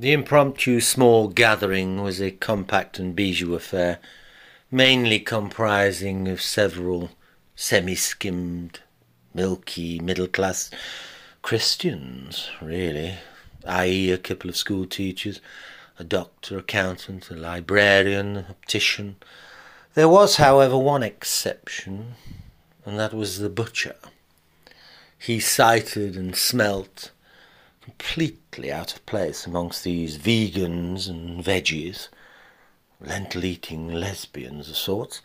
The impromptu small gathering was a compact and bijou affair, mainly comprising of several semi-skimmed, milky, middle-class Christians, really, i.e. a couple of school teachers, a doctor, accountant, a librarian, a optician. There was, however, one exception, and that was the butcher. He sighted and smelt completely out of place amongst these vegans and veggies, lentil eating lesbians of sorts,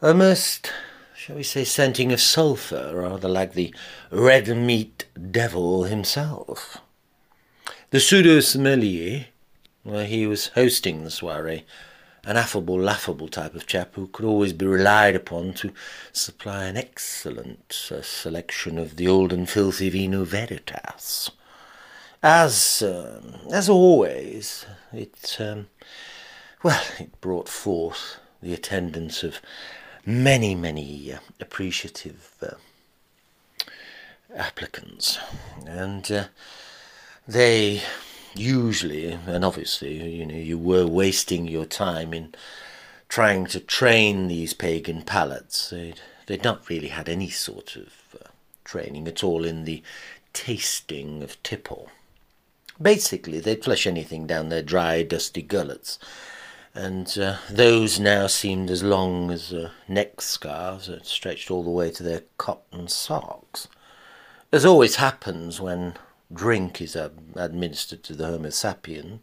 almost, shall we say, scenting of sulphur, rather like the red meat devil himself. The pseudo sommelier, where he was hosting the soiree, an affable, laughable type of chap who could always be relied upon to supply an excellent uh, selection of the old and filthy vino veritas. As um, as always, it um, well, it brought forth the attendance of many, many uh, appreciative uh, applicants, and uh, they usually, and obviously, you know, you were wasting your time in trying to train these pagan palates. They'd, they'd not really had any sort of uh, training at all in the tasting of tipple. Basically, they'd flush anything down their dry, dusty gullets, and uh, those now seemed as long as uh, neck scarves that stretched all the way to their cotton socks. As always happens when drink is uh, administered to the Homo sapien,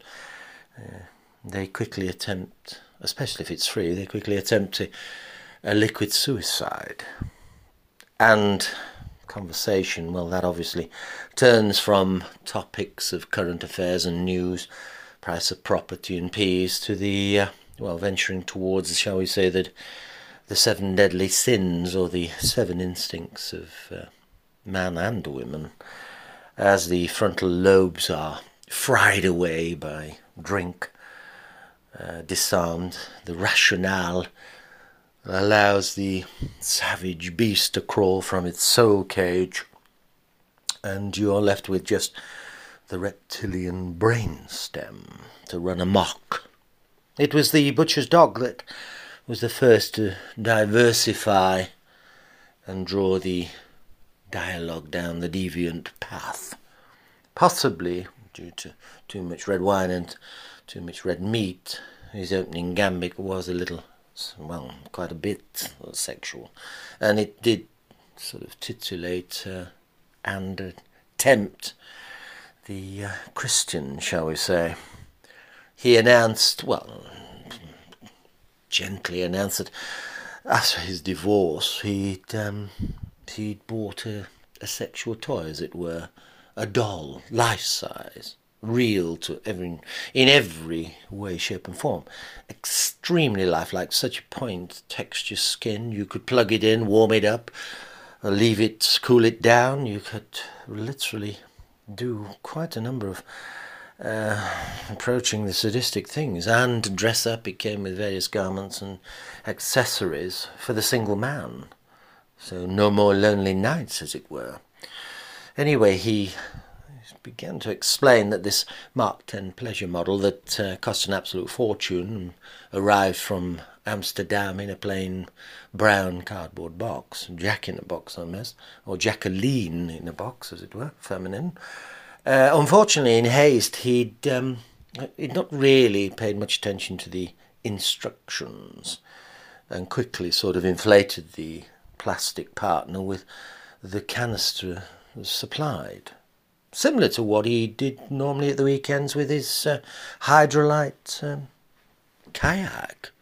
uh, they quickly attempt, especially if it's free, they quickly attempt to, a liquid suicide. And conversation, well, that obviously turns from topics of current affairs and news, price of property and peas, to the, uh, well, venturing towards, shall we say, that the seven deadly sins or the seven instincts of uh, man and woman, as the frontal lobes are fried away by drink, uh, disarmed, the rationale allows the savage beast to crawl from its soul cage, and you're left with just the reptilian brain stem to run amok. It was the butcher's dog that was the first to diversify and draw the dialogue down the deviant path. Possibly due to too much red wine and too much red meat, his opening gambit was a little well, quite a bit sexual, and it did sort of titillate uh, and uh, tempt the uh, Christian, shall we say. He announced, well, gently announced that after his divorce, he'd um, he'd bought a, a sexual toy, as it were, a doll, life size real to every in every way, shape, and form. Extremely lifelike, such a point, texture skin. You could plug it in, warm it up, leave it, cool it down. You could literally do quite a number of uh, approaching the sadistic things and dress up. It came with various garments and accessories for the single man. So no more lonely nights, as it were. Anyway, he began to explain that this Mark 10 pleasure model that uh, cost an absolute fortune arrived from Amsterdam in a plain brown cardboard box, Jack in a box I almost, or Jacqueline in a box, as it were, feminine. Uh, unfortunately, in haste, he'd, um, he'd not really paid much attention to the instructions and quickly sort of inflated the plastic partner with the canister supplied similar to what he did normally at the weekends with his uh, Hydralite um, kayak.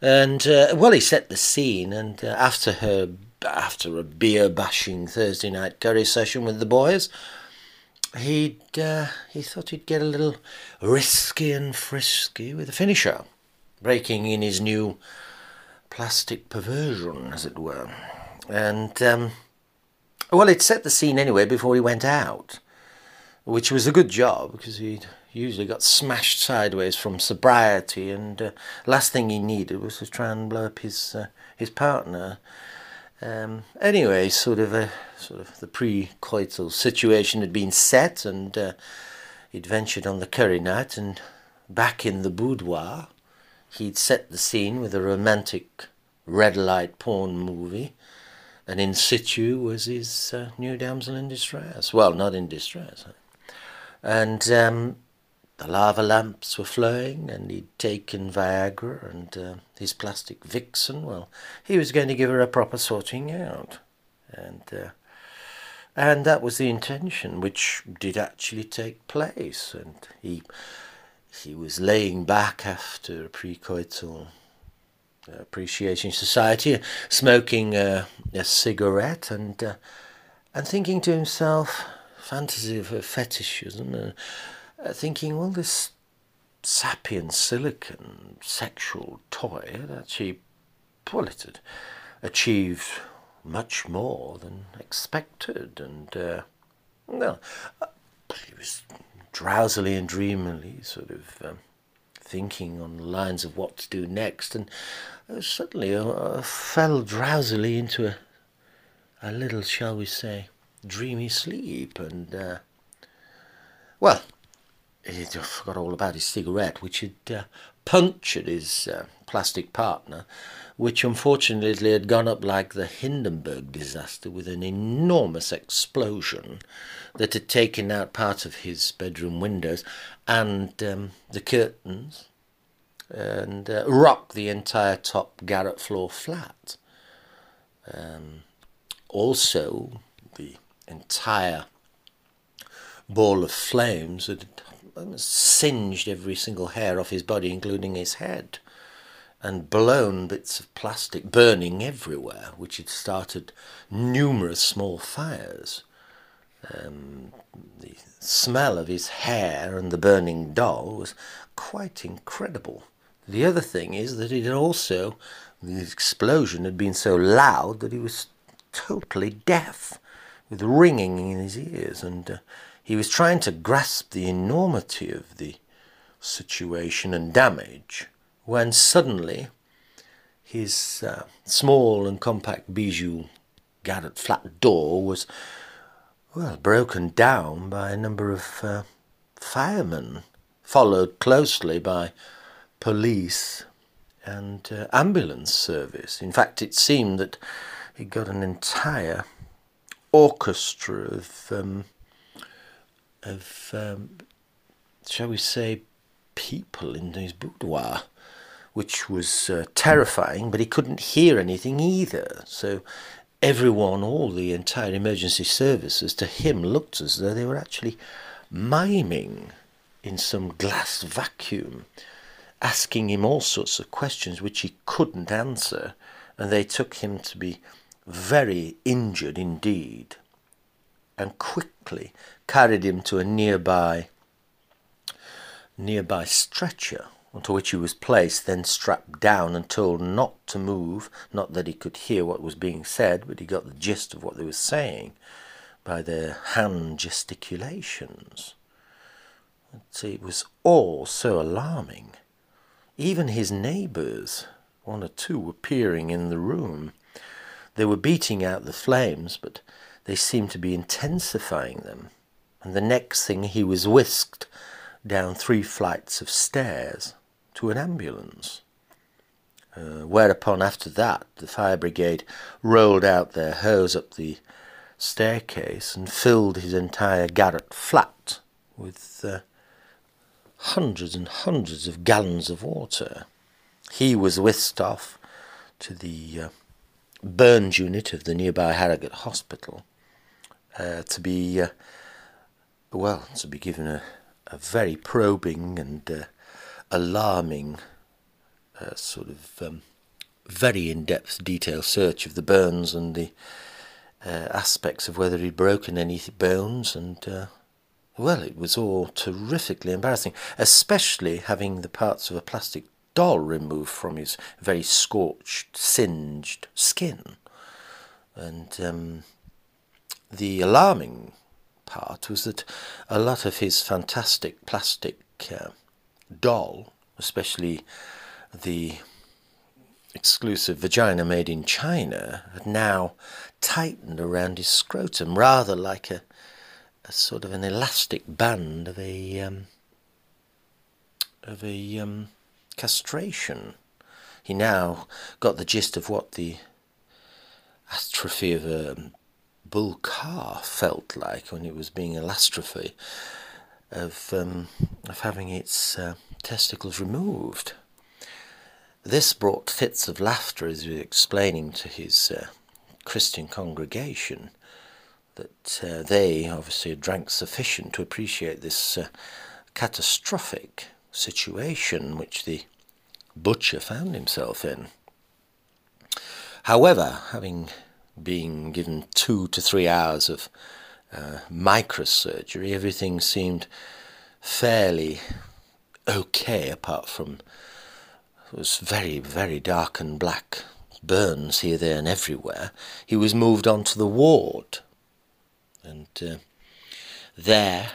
And uh, well, he set the scene, and uh, after her, after a beer bashing Thursday night curry session with the boys, he'd uh, he thought he'd get a little risky and frisky with the finisher, breaking in his new plastic perversion, as it were, and. Um, well, it set the scene anyway before he went out, which was a good job because he'd usually got smashed sideways from sobriety, and uh, last thing he needed was to try and blow up his uh, his partner. Um, anyway, sort of a sort of the pre-coital situation had been set, and uh, he'd ventured on the curry night and back in the boudoir, he'd set the scene with a romantic red light porn movie, and in situ was his uh, new damsel in distress. Well, not in distress. And um, the lava lamps were flowing, and he'd taken Viagra and uh, his plastic vixen. Well, he was going to give her a proper sorting out. And uh, and that was the intention, which did actually take place. And he he was laying back after a precoital appreciation society, smoking a cigarette, and uh, and thinking to himself, fantasy of a fetishism, uh, uh, thinking, well, this sapient silicon sexual toy had actually, well, it had achieved much more than expected, and uh, well, uh, he was drowsily and dreamily sort of um, thinking on the lines of what to do next, and uh, suddenly uh, uh, fell drowsily into a, a little, shall we say, dreamy sleep, and uh, well, he forgot all about his cigarette, which had uh, punctured his uh, plastic partner, which unfortunately had gone up like the Hindenburg disaster with an enormous explosion that had taken out part of his bedroom windows and um, the curtains and uh, rocked the entire top garret floor flat. Um, also, the entire ball of flames had singed every single hair off his body, including his head, and blown bits of plastic burning everywhere, which had started numerous small fires. Um, the smell of his hair and the burning doll was quite incredible. The other thing is that it had also, the explosion had been so loud that he was totally deaf, with ringing in his ears, and uh, he was trying to grasp the enormity of the situation and damage when suddenly his uh, small and compact bijou garret flat door was well broken down by a number of uh, firemen followed closely by police and uh, ambulance service. In fact it seemed that he got an entire orchestra of um, of, um, shall we say, people in his boudoir, which was uh, terrifying, but he couldn't hear anything either. So everyone, all the entire emergency services, to him looked as though they were actually miming in some glass vacuum, asking him all sorts of questions which he couldn't answer, and they took him to be very injured indeed and quickly carried him to a nearby nearby stretcher onto which he was placed, then strapped down and told not to move, not that he could hear what was being said, but he got the gist of what they were saying by their hand gesticulations. It was all so alarming. Even his neighbours, one or two, were peering in the room. They were beating out the flames, but they seemed to be intensifying them, and the next thing he was whisked down three flights of stairs to an ambulance. Uh, whereupon, after that, the fire brigade rolled out their hose up the staircase and filled his entire garret flat with uh, hundreds and hundreds of gallons of water. He was whisked off to the uh, burns unit of the nearby Harrogate Hospital, uh, to be, uh, well, to be given a, a very probing and uh, alarming uh, sort of um, very in-depth detailed search of the burns and the uh, aspects of whether he'd broken any bones and uh, well it was all terrifically embarrassing especially having the parts of a plastic doll removed from his very scorched singed skin. And um, the alarming part was that a lot of his fantastic plastic uh, doll, especially the exclusive vagina made in China, had now tightened around his scrotum, rather like a a sort of an elastic band of a um, of a um, castration. He now got the gist of what the atrophy of a bull calf felt like when it was being elastrophy of um, of having its uh, testicles removed. This brought fits of laughter as he was explaining to his uh, Christian congregation that uh, they obviously drank sufficient to appreciate this uh, catastrophic situation which the butcher found himself in. However, having been given two to three hours of uh, microsurgery, everything seemed fairly okay, apart from it was very, very dark and black burns here, there, and everywhere. He was moved on to the ward, and uh, there,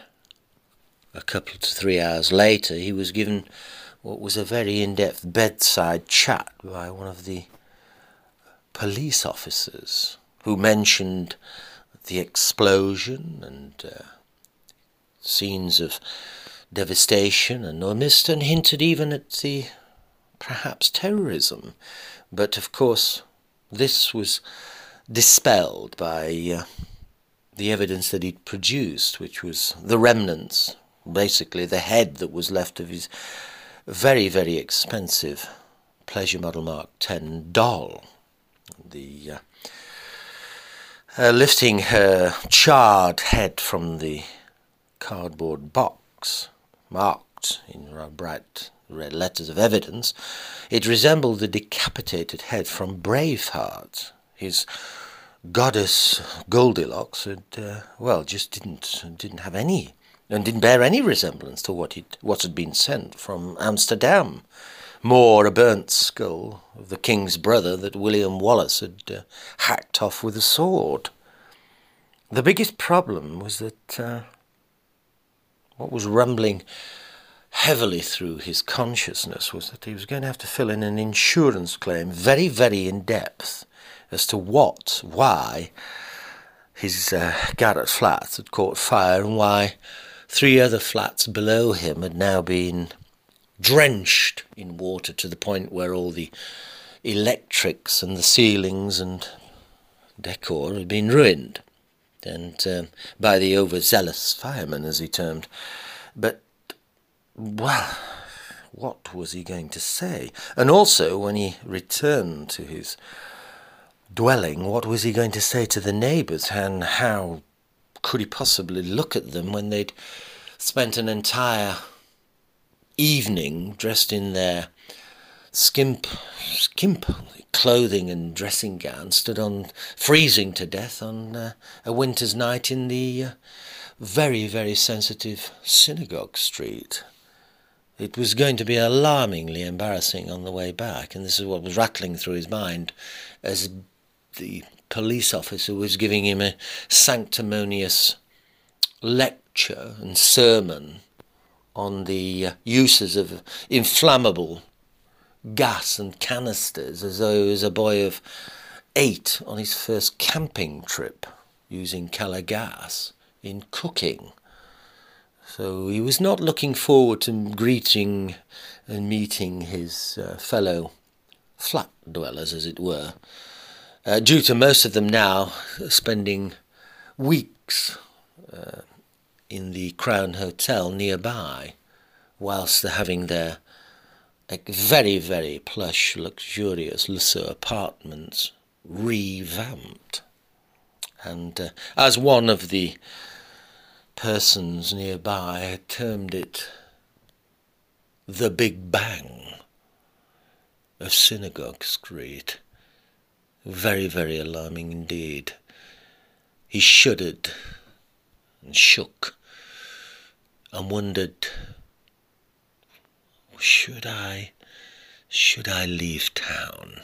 a couple to three hours later, he was given what was a very in-depth bedside chat by one of the police officers who mentioned the explosion and uh, scenes of devastation and mist and hinted even at the perhaps terrorism. But of course, this was dispelled by uh, the evidence that he'd produced, which was the remnants, basically the head that was left of his very, very expensive Pleasure Model Mark 10 doll. The uh, uh, lifting her charred head from the cardboard box, marked in bright red letters of evidence, it resembled the decapitated head from Braveheart. His goddess Goldilocks had, uh, well, just didn't didn't have any and didn't bear any resemblance to what, it, what had been sent from Amsterdam. More a burnt skull of the king's brother that William Wallace had uh, hacked off with a sword. The biggest problem was that uh, what was rumbling heavily through his consciousness was that he was going to have to fill in an insurance claim very, very in depth as to what, why his uh, garret flats had caught fire and why Three other flats below him had now been drenched in water to the point where all the electrics and the ceilings and decor had been ruined, and um, by the overzealous fireman, as he termed. But, well, what was he going to say? And also, when he returned to his dwelling, what was he going to say to the neighbours, and how could he possibly look at them when they'd spent an entire evening dressed in their skimp, skimp clothing and dressing gowns, stood on freezing to death on uh, a winter's night in the uh, very, very sensitive synagogue street. It was going to be alarmingly embarrassing on the way back, and this is what was rattling through his mind as the police officer was giving him a sanctimonious lecture and sermon on the uh, uses of inflammable gas and canisters as though he was a boy of eight on his first camping trip using Calor gas in cooking. So he was not looking forward to greeting and meeting his uh, fellow flat dwellers, as it were, uh, due to most of them now spending weeks uh, in the Crown Hotel nearby, whilst they're having their very, very plush, luxurious Lusso apartments revamped. And uh, as one of the persons nearby had termed it the Big Bang of Synagogue Street. Very, very alarming indeed. He shuddered and shook and wondered, should I, should I leave town?